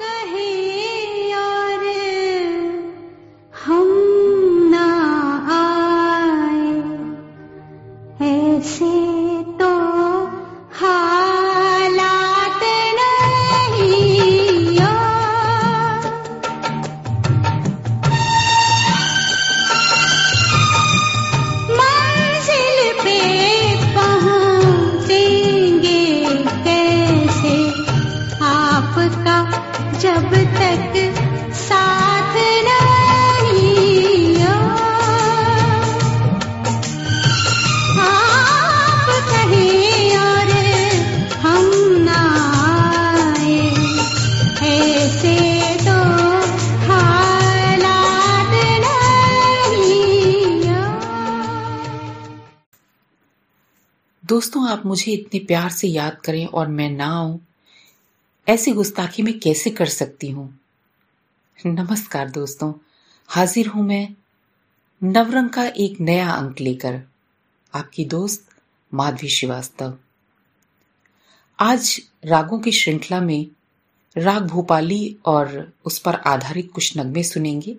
दोस्तों मुझे इतने प्यार से याद करें और मैं ना आऊँ। ऐसी गुस्ताखी में कैसे कर सकती हूँ? नमस्कार दोस्तों, हाजिर हूँ मैं नवरंग का एक नया अंक लेकर। आपकी दोस्त माधवी श्रीवास्तव। आज रागों की श्रृंखला में राग भोपाली और उस पर आधारित कुछ नगमे सुनेंगे।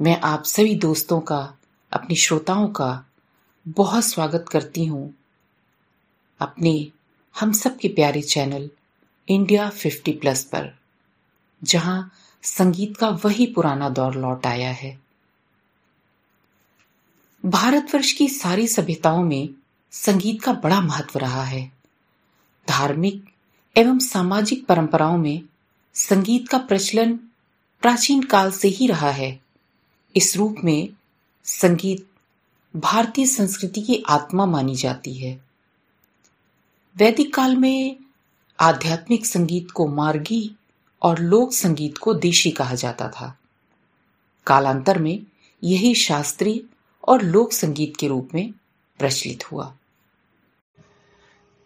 मैं आप सभी दोस्तों का, अपनी श्रोताओं का बहुत स्वागत करती हूँ। अपने हम सब के प्यारे चैनल इंडिया 50 प्लस पर, जहाँ संगीत का वही पुराना दौर लौट आया है। भारतवर्ष की सारी सभ्यताओं में संगीत का बड़ा महत्व रहा है। धार्मिक एवं सामाजिक परंपराओं में संगीत का प्रचलन प्राचीन काल से ही रहा है। इस रूप में संगीत भारतीय संस्कृति की आत्मा मानी जाती है। वैदिक काल में आध्यात्मिक संगीत को मार्गी और लोक संगीत को देशी कहा जाता था। कालांतर में यही शास्त्रीय और लोक संगीत के रूप में प्रचलित हुआ।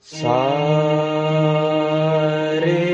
सारे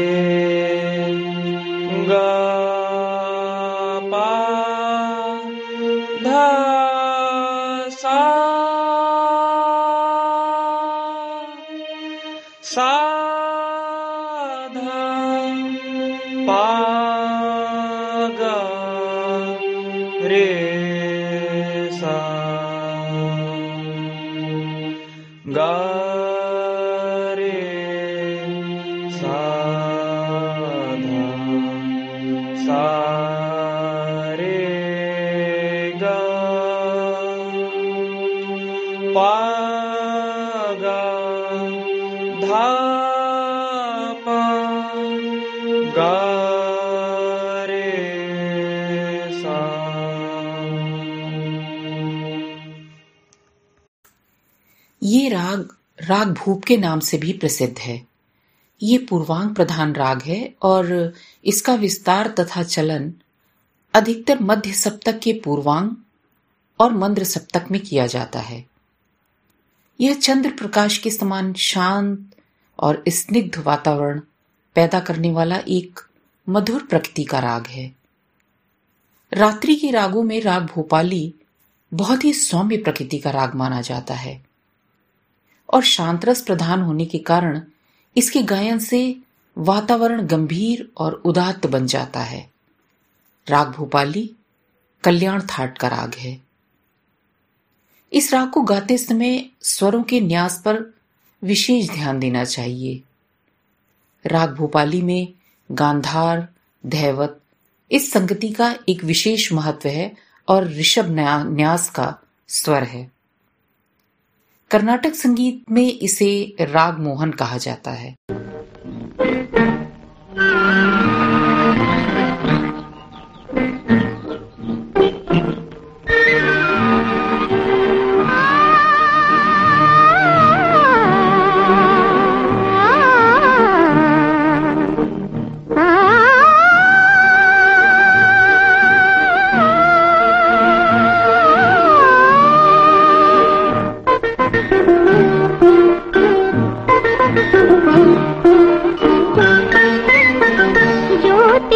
ये राग राग भूप के नाम से भी प्रसिद्ध है। ये पूर्वांग प्रधान राग है और इसका विस्तार तथा चलन अधिकतर मध्य सप्तक के पूर्वांग और मंद्र सप्तक में किया जाता है। यह चंद्र प्रकाश के समान शांत और स्निग्ध वातावरण पैदा करने वाला एक मधुर प्रकृति का राग है। रात्रि के रागों में राग भोपाली बहुत ही सौम्य प्रकृति का राग माना जाता है और शांतरस प्रधान होने के कारण इसके गायन से वातावरण गंभीर और उदात्त बन जाता है। राग भोपाली कल्याण थाट का राग है। इस राग को गाते समय स्वरों के न्यास पर विशेष ध्यान देना चाहिए। राग भोपाली में गांधार, धैवत, इस संगति का एक विशेष महत्व है और ऋषभ न्यास का स्वर है। कर्नाटक संगीत में इसे राग मोहन कहा जाता है।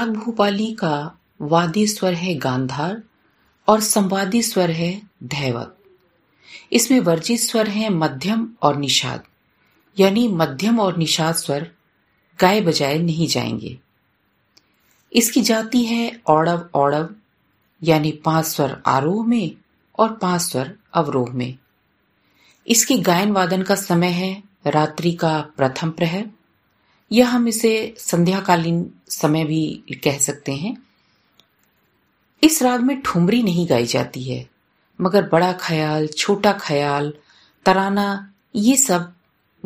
राग भूपाली का वादी स्वर है गांधार और संवादी स्वर है धैवत। इसमें वर्जित स्वर है मध्यम और निषाद। यानी मध्यम और निषाद स्वर गाए बजाए नहीं जाएँगे। इसकी जाति है औड़व औड़व, यानी पाँच स्वर आरोह में और पाँच स्वर अवरोह में। इसके गायन वादन का समय है रात्रि का प्रथम प्रहर या हम इसे संध्याकालीन समय भी कह सकते हैं। इस राग में ठुमरी नहीं गाई जाती है, मगर बड़ा ख्याल, छोटा ख्याल, तराना, ये सब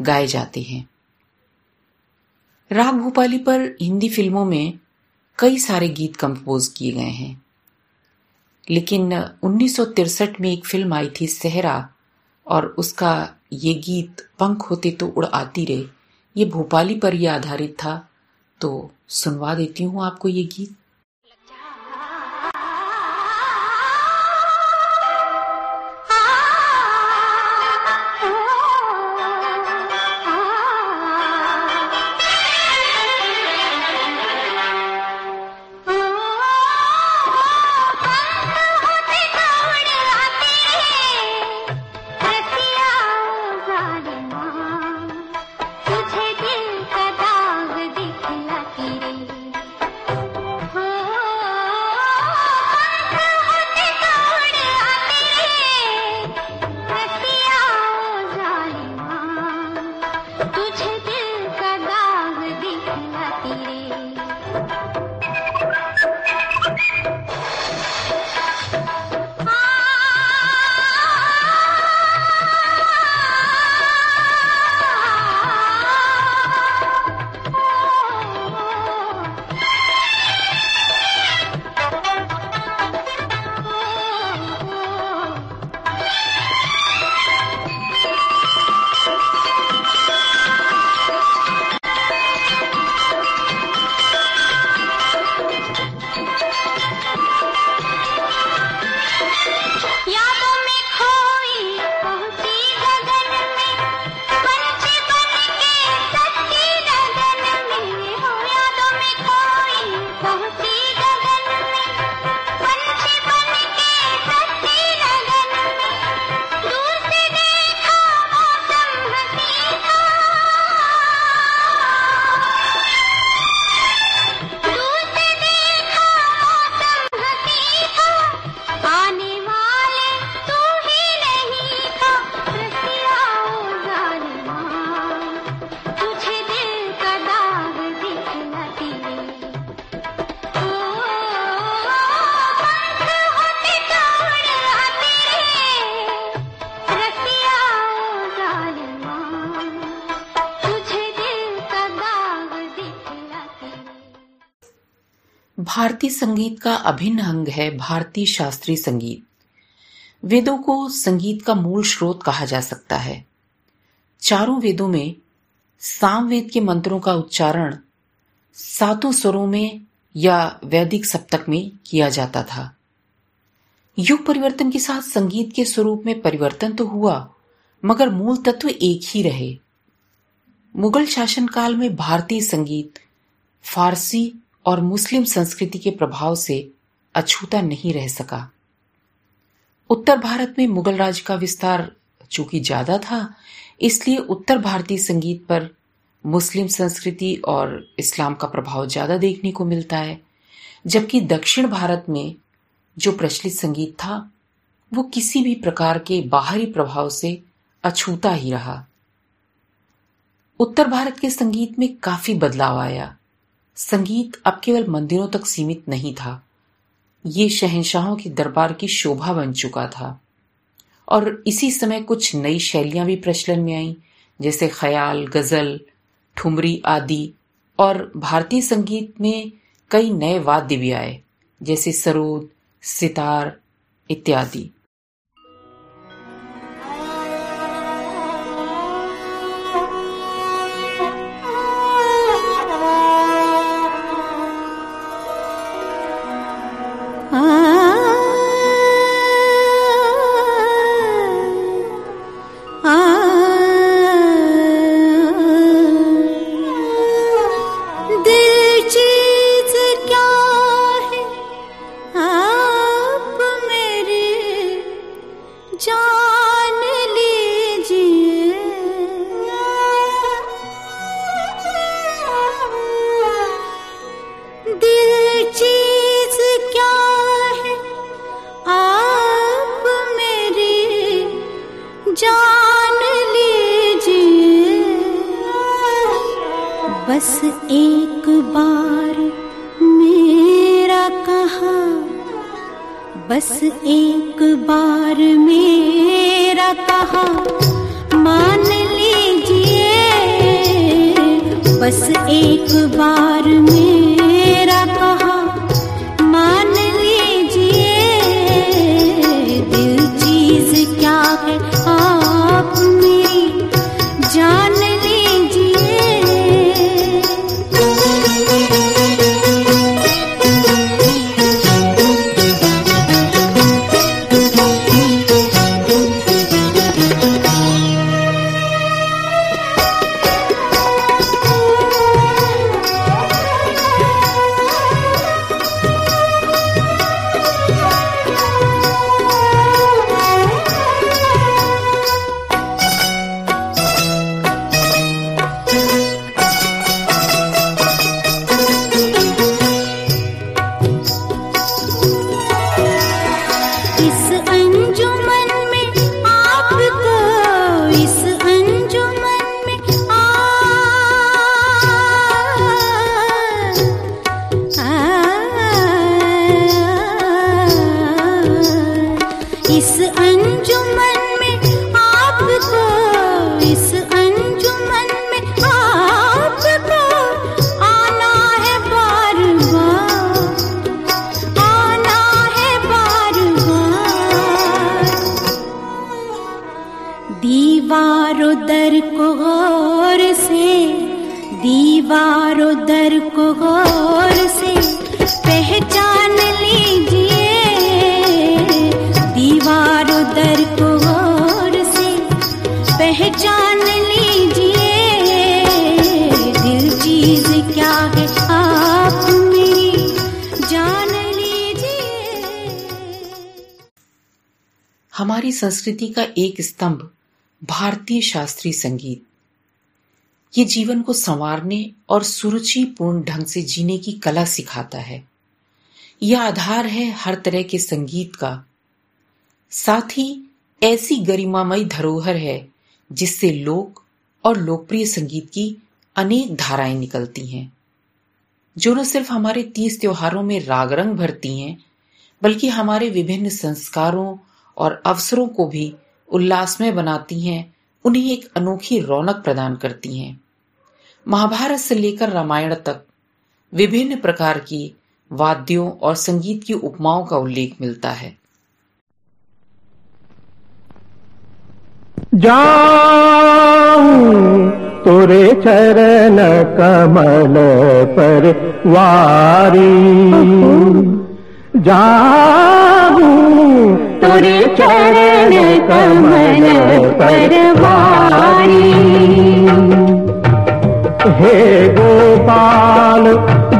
गाए जाते हैं। राग भोपाली पर हिंदी फ़िल्मों में कई सारे गीत कंपोज किए गए हैं। लेकिन उन्नीस में एक फ़िल्म आई थी, सहरा, और उसका ये गीत पंख होते तो उड़ आती रे ये भोपाली पर ही आधारित था। तो सुनवा देती हूँ आपको ये गीत। भारतीय संगीत का अभिन्न अंग है भारतीय शास्त्रीय संगीत। वेदों को संगीत का मूल स्रोत कहा जा सकता है। चारों वेदों में सामवेद के मंत्रों का उच्चारण सातों स्वरों में या वैदिक सप्तक में किया जाता था। युग परिवर्तन के साथ संगीत के स्वरूप में परिवर्तन तो हुआ, मगर मूल तत्व एक ही रहे। मुगल शासनकाल में भारतीय संगीत फारसी और मुस्लिम संस्कृति के प्रभाव से अछूता नहीं रह सका। उत्तर भारत में मुगल राज का विस्तार चूँकि ज़्यादा था, इसलिए उत्तर भारतीय संगीत पर मुस्लिम संस्कृति और इस्लाम का प्रभाव ज़्यादा देखने को मिलता है, जबकि दक्षिण भारत में जो प्रचलित संगीत था, वो किसी भी प्रकार के बाहरी प्रभाव से अछूता ही रहा। उत्तर भारत के संगीत में काफ़ी बदलाव आया। संगीत अब केवल मंदिरों तक सीमित नहीं था। ये शहनशाहों के दरबार की शोभा बन चुका था। और इसी समय कुछ नई शैलियाँ भी प्रचलन में आईं, जैसे ख्याल, गज़ल, ठुमरी आदि। और भारतीय संगीत में कई नए वाद्य भी आए, जैसे सरोद, सितार इत्यादि। संस्कृति का एक स्तंभ, भारतीय शास्त्रीय संगीत। ये जीवन को संवारने और सुरुचिपूर्ण ढंग से जीने की कला सिखाता है। यह आधार है हर तरह के संगीत का। साथ ही ऐसी गरिमामयी धरोहर है, जिससे लोक और लोकप्रिय संगीत की अनेक धाराएँ निकलती हैं। जो न सिर्फ़ हमारे तीस त्योहारों में राग रंग भरती हैं, बल्कि हमारे विभिन्न संस्कारों और अवसरों को भी उल्लासमय बनाती हैं उन्हें एक अनोखी रौनक प्रदान करती हैं। महाभारत से लेकर रामायण तक विभिन्न प्रकार की वाद्यों और संगीत की उपमाओं का उल्लेख मिलता है। जाऊँ तोरे चरण कमल पर वारी। जा तुरे चरण कमल परवारी हे गोपाल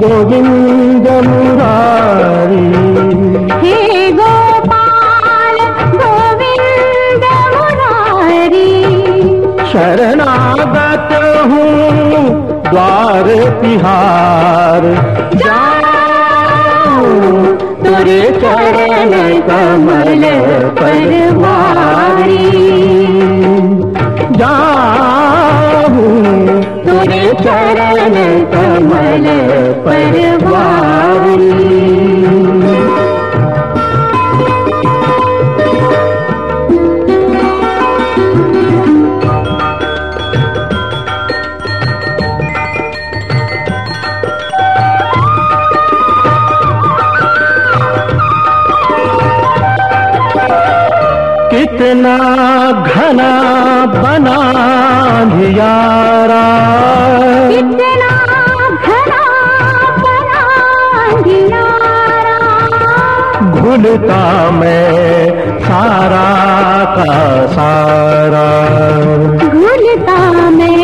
गोविंद मुरारी। हे गोपाल गोविंद मुरारी। शरणागत हूँ द्वार तिहार जाऊँ तुरे चरण कमल परवारी जाऊँ तुरे चरण कमल परवारी कितना घना बना दियारा कितना घना बना अंधियारा घुलता मैं सारा का सारा। घुलता में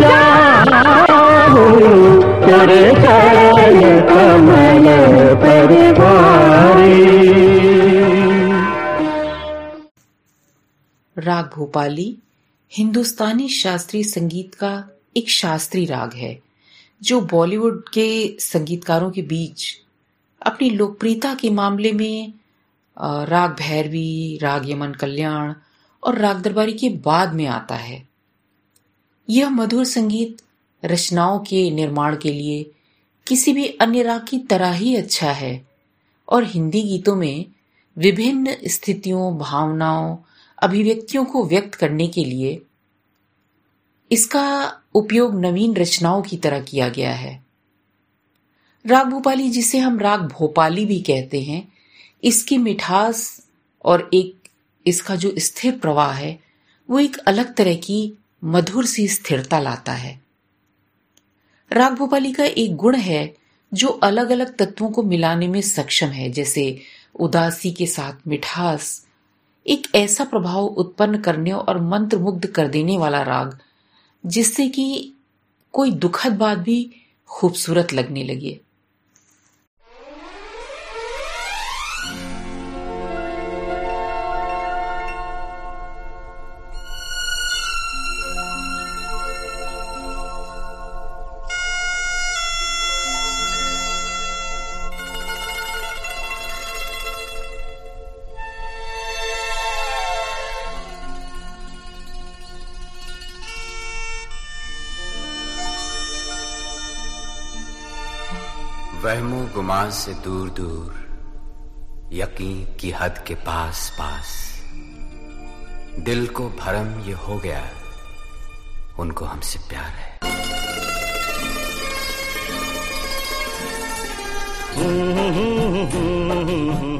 जाओ तेरे चरण कमल राग भोपाली हिंदुस्तानी शास्त्रीय संगीत का एक शास्त्रीय राग है, जो बॉलीवुड के संगीतकारों के बीच अपनी लोकप्रियता के मामले में राग भैरवी, राग यमन कल्याण और राग दरबारी के बाद में आता है। यह मधुर संगीत रचनाओं के निर्माण के लिए किसी भी अन्य राग की तरह ही अच्छा है और हिंदी गीतों में विभिन्न स्थितियों, भावनाओं, अभिव्यक्तियों को व्यक्त करने के लिए इसका उपयोग नवीन रचनाओं की तरह किया गया है। राग भोपाली, जिसे हम राग भोपाली भी कहते हैं इसकी मिठास और एक इसका जो स्थिर प्रवाह है, वो एक अलग तरह की मधुर सी स्थिरता लाता है। राग भोपाली का एक गुण है जो अलग अलग तत्वों को मिलाने में सक्षम है, जैसे उदासी के साथ मिठास। एक ऐसा प्रभाव उत्पन्न करने और मंत्र मुग्ध कर देने वाला राग, जिससे कि कोई दुखद बात भी खूबसूरत लगने लगे। वहमो गुमान से दूर दूर, यकीन की हद के पास पास। दिल को भरम ये हो गया, उनको हमसे प्यार है।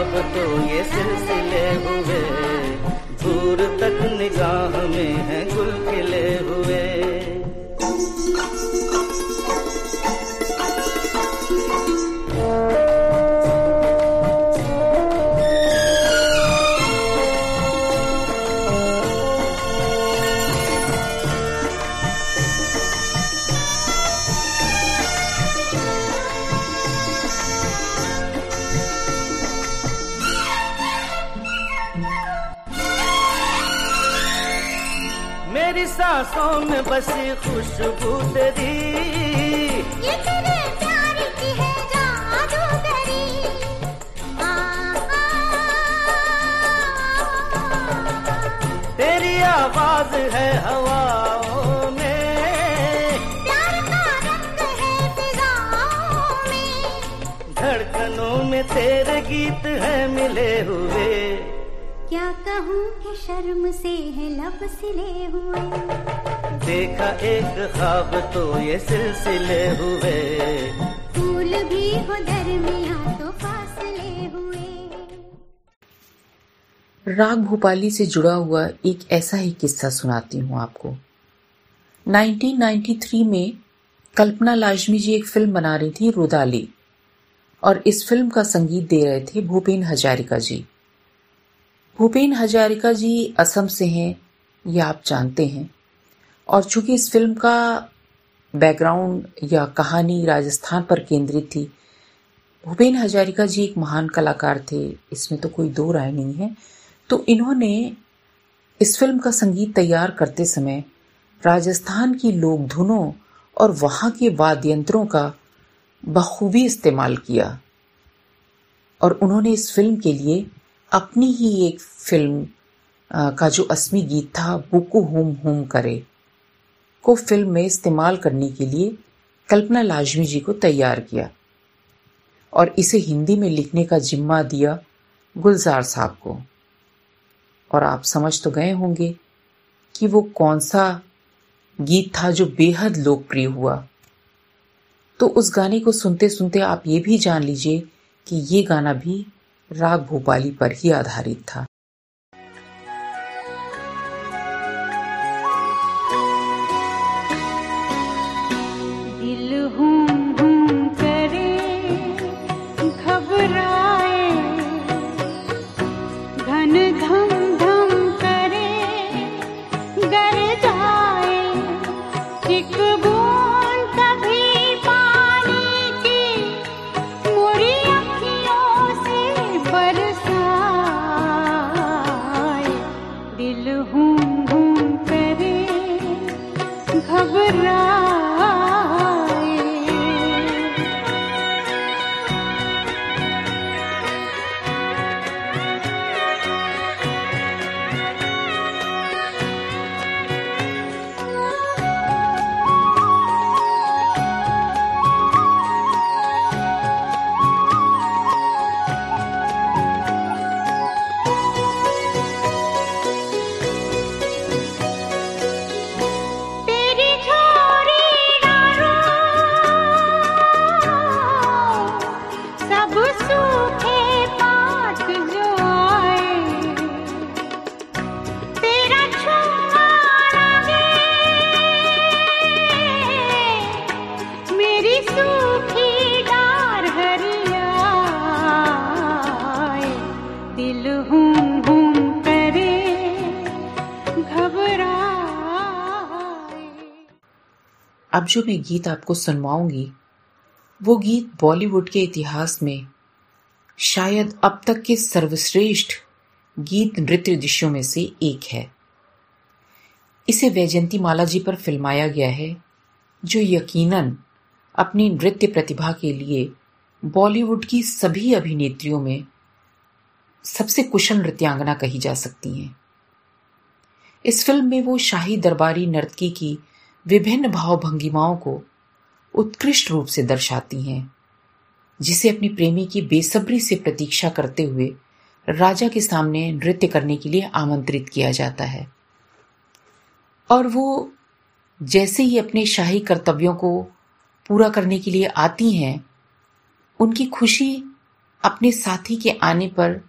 ख्वाब तो ये सिलसिले हुए। दूर तक निगाह में है गुल खिले हुए। सांसों में बसी खुशबू तेरी। ये तेरे प्यार की है जादूगरी आ, आ, तेरी आवाज़ है हवाओं में। प्यार का रंग है फिजाओं में। धड़कनों में तेरे गीत है मिले हुए। क्या कहूँ कि शर्म से है लब सिले हुए? देखा एक ख्वाब तो ये सिलसिले हुए। फूल भी हो दरमिया तो फासले हुए। राग भोपाली से जुड़ा हुआ एक ऐसा ही किस्सा सुनाती हूँ आपको। 1993 में कल्पना लाजमी जी एक फ़िल्म बना रही थी रुदाली। और इस फ़िल्म का संगीत दे रहे थे भूपेन हजारिका जी। भूपेन हजारिका जी असम से हैं ये आप जानते हैं। और चूँकि इस फ़िल्म का बैकग्राउंड या कहानी राजस्थान पर केंद्रित थी, भूपेन हजारिका जी एक महान कलाकार थे, इसमें तो कोई दो राय नहीं है। तो इन्होंने इस फ़िल्म का संगीत तैयार करते समय राजस्थान की लोक धुनों और वहाँ के वाद्य यंत्रों का बखूबी इस्तेमाल किया। और उन्होंने इस फ़िल्म के लिए अपनी ही एक फ़िल्म का जो असमी गीत था, बुकु हुम हुम करे। को फ़िल्म में इस्तेमाल करने के लिए कल्पना लाजमी जी को तैयार किया और इसे हिंदी में लिखने का जिम्मा दिया गुलजार साहब को। और आप समझ तो गए होंगे कि वो कौन सा गीत था जो बेहद लोकप्रिय हुआ। तो उस गाने को सुनते सुनते आप ये भी जान लीजिए कि ये गाना भी राग भोपाली पर ही आधारित था। हूँ जो मैं गीत आपको सुनवाऊँगी, वो गीत बॉलीवुड के इतिहास में शायद अब तक के सर्वश्रेष्ठ गीत नृत्य दृश्यों में से एक है। इसे वैजंती माला जी पर फिल्माया गया है, जो यकीनन अपनी नृत्य प्रतिभा के लिए बॉलीवुड की सभी अभिनेत्रियों में सबसे कुशल नृत्यांगना कही जा सकती हैं। इस फ़िल्म में वो शाही दरबारी नर्तकी की विभिन्न भाव भंगिमाओं को उत्कृष्ट रूप से दर्शाती हैं, जिसे अपनी प्रेमी की बेसब्री से प्रतीक्षा करते हुए राजा के सामने नृत्य करने के लिए आमंत्रित किया जाता है। और वो जैसे ही अपने शाही कर्तव्यों को पूरा करने के लिए आती हैं, उनकी खुशी अपने साथी के आने पर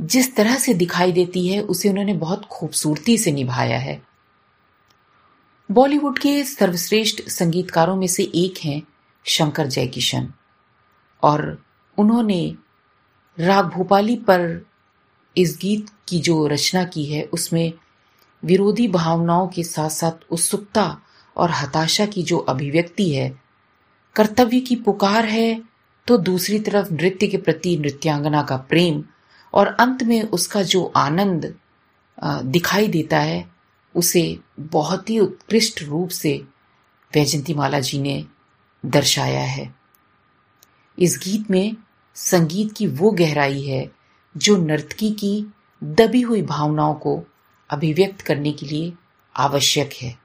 जिस तरह से दिखाई देती है, उसे उन्होंने बहुत खूबसूरती से निभाया है। बॉलीवुड के सर्वश्रेष्ठ संगीतकारों में से एक हैं शंकर जयकिशन। और उन्होंने राग भोपाली पर इस गीत की जो रचना की है, उसमें विरोधी भावनाओं के साथ साथ उत्सुकता और हताशा की जो अभिव्यक्ति है, कर्तव्य की पुकार है तो दूसरी तरफ़ नृत्य के प्रति नृत्यांगना का प्रेम और अंत में उसका जो आनंद दिखाई देता है उसे बहुत ही उत्कृष्ट रूप से वैजंती माला जी ने दर्शाया है। इस गीत में संगीत की वो गहराई है जो नर्तकी की दबी हुई भावनाओं को अभिव्यक्त करने के लिए आवश्यक है।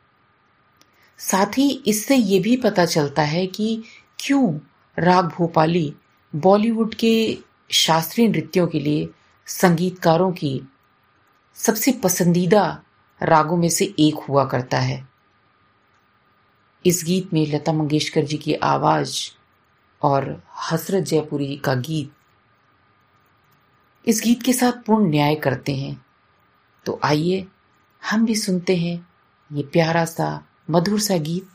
साथ ही इससे ये भी पता चलता है कि क्यों राग भोपाली बॉलीवुड के शास्त्रीय नृत्यों के लिए संगीतकारों की सबसे पसंदीदा रागों में से एक हुआ करता है। इस गीत में लता मंगेशकर जी की आवाज़ और हसरत जयपुरी का गीत इस गीत के साथ पूर्ण न्याय करते हैं। तो आइए, हम भी सुनते हैं ये प्यारा सा, मधुर सा गीत।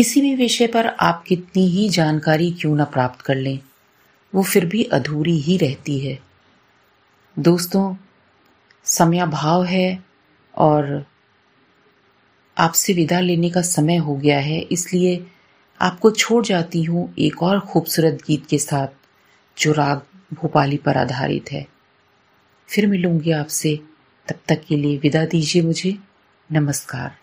किसी भी विषय पर आप कितनी ही जानकारी क्यों ना प्राप्त कर लें, वो फिर भी अधूरी ही रहती है। दोस्तों, समयाभाव है और आपसे विदा लेने का समय हो गया है, इसलिए आपको छोड़ जाती हूँ एक और खूबसूरत गीत के साथ, जो राग भोपाली पर आधारित है। फिर मिलूँगी आपसे, तब तक के लिए विदा दीजिए मुझे। नमस्कार।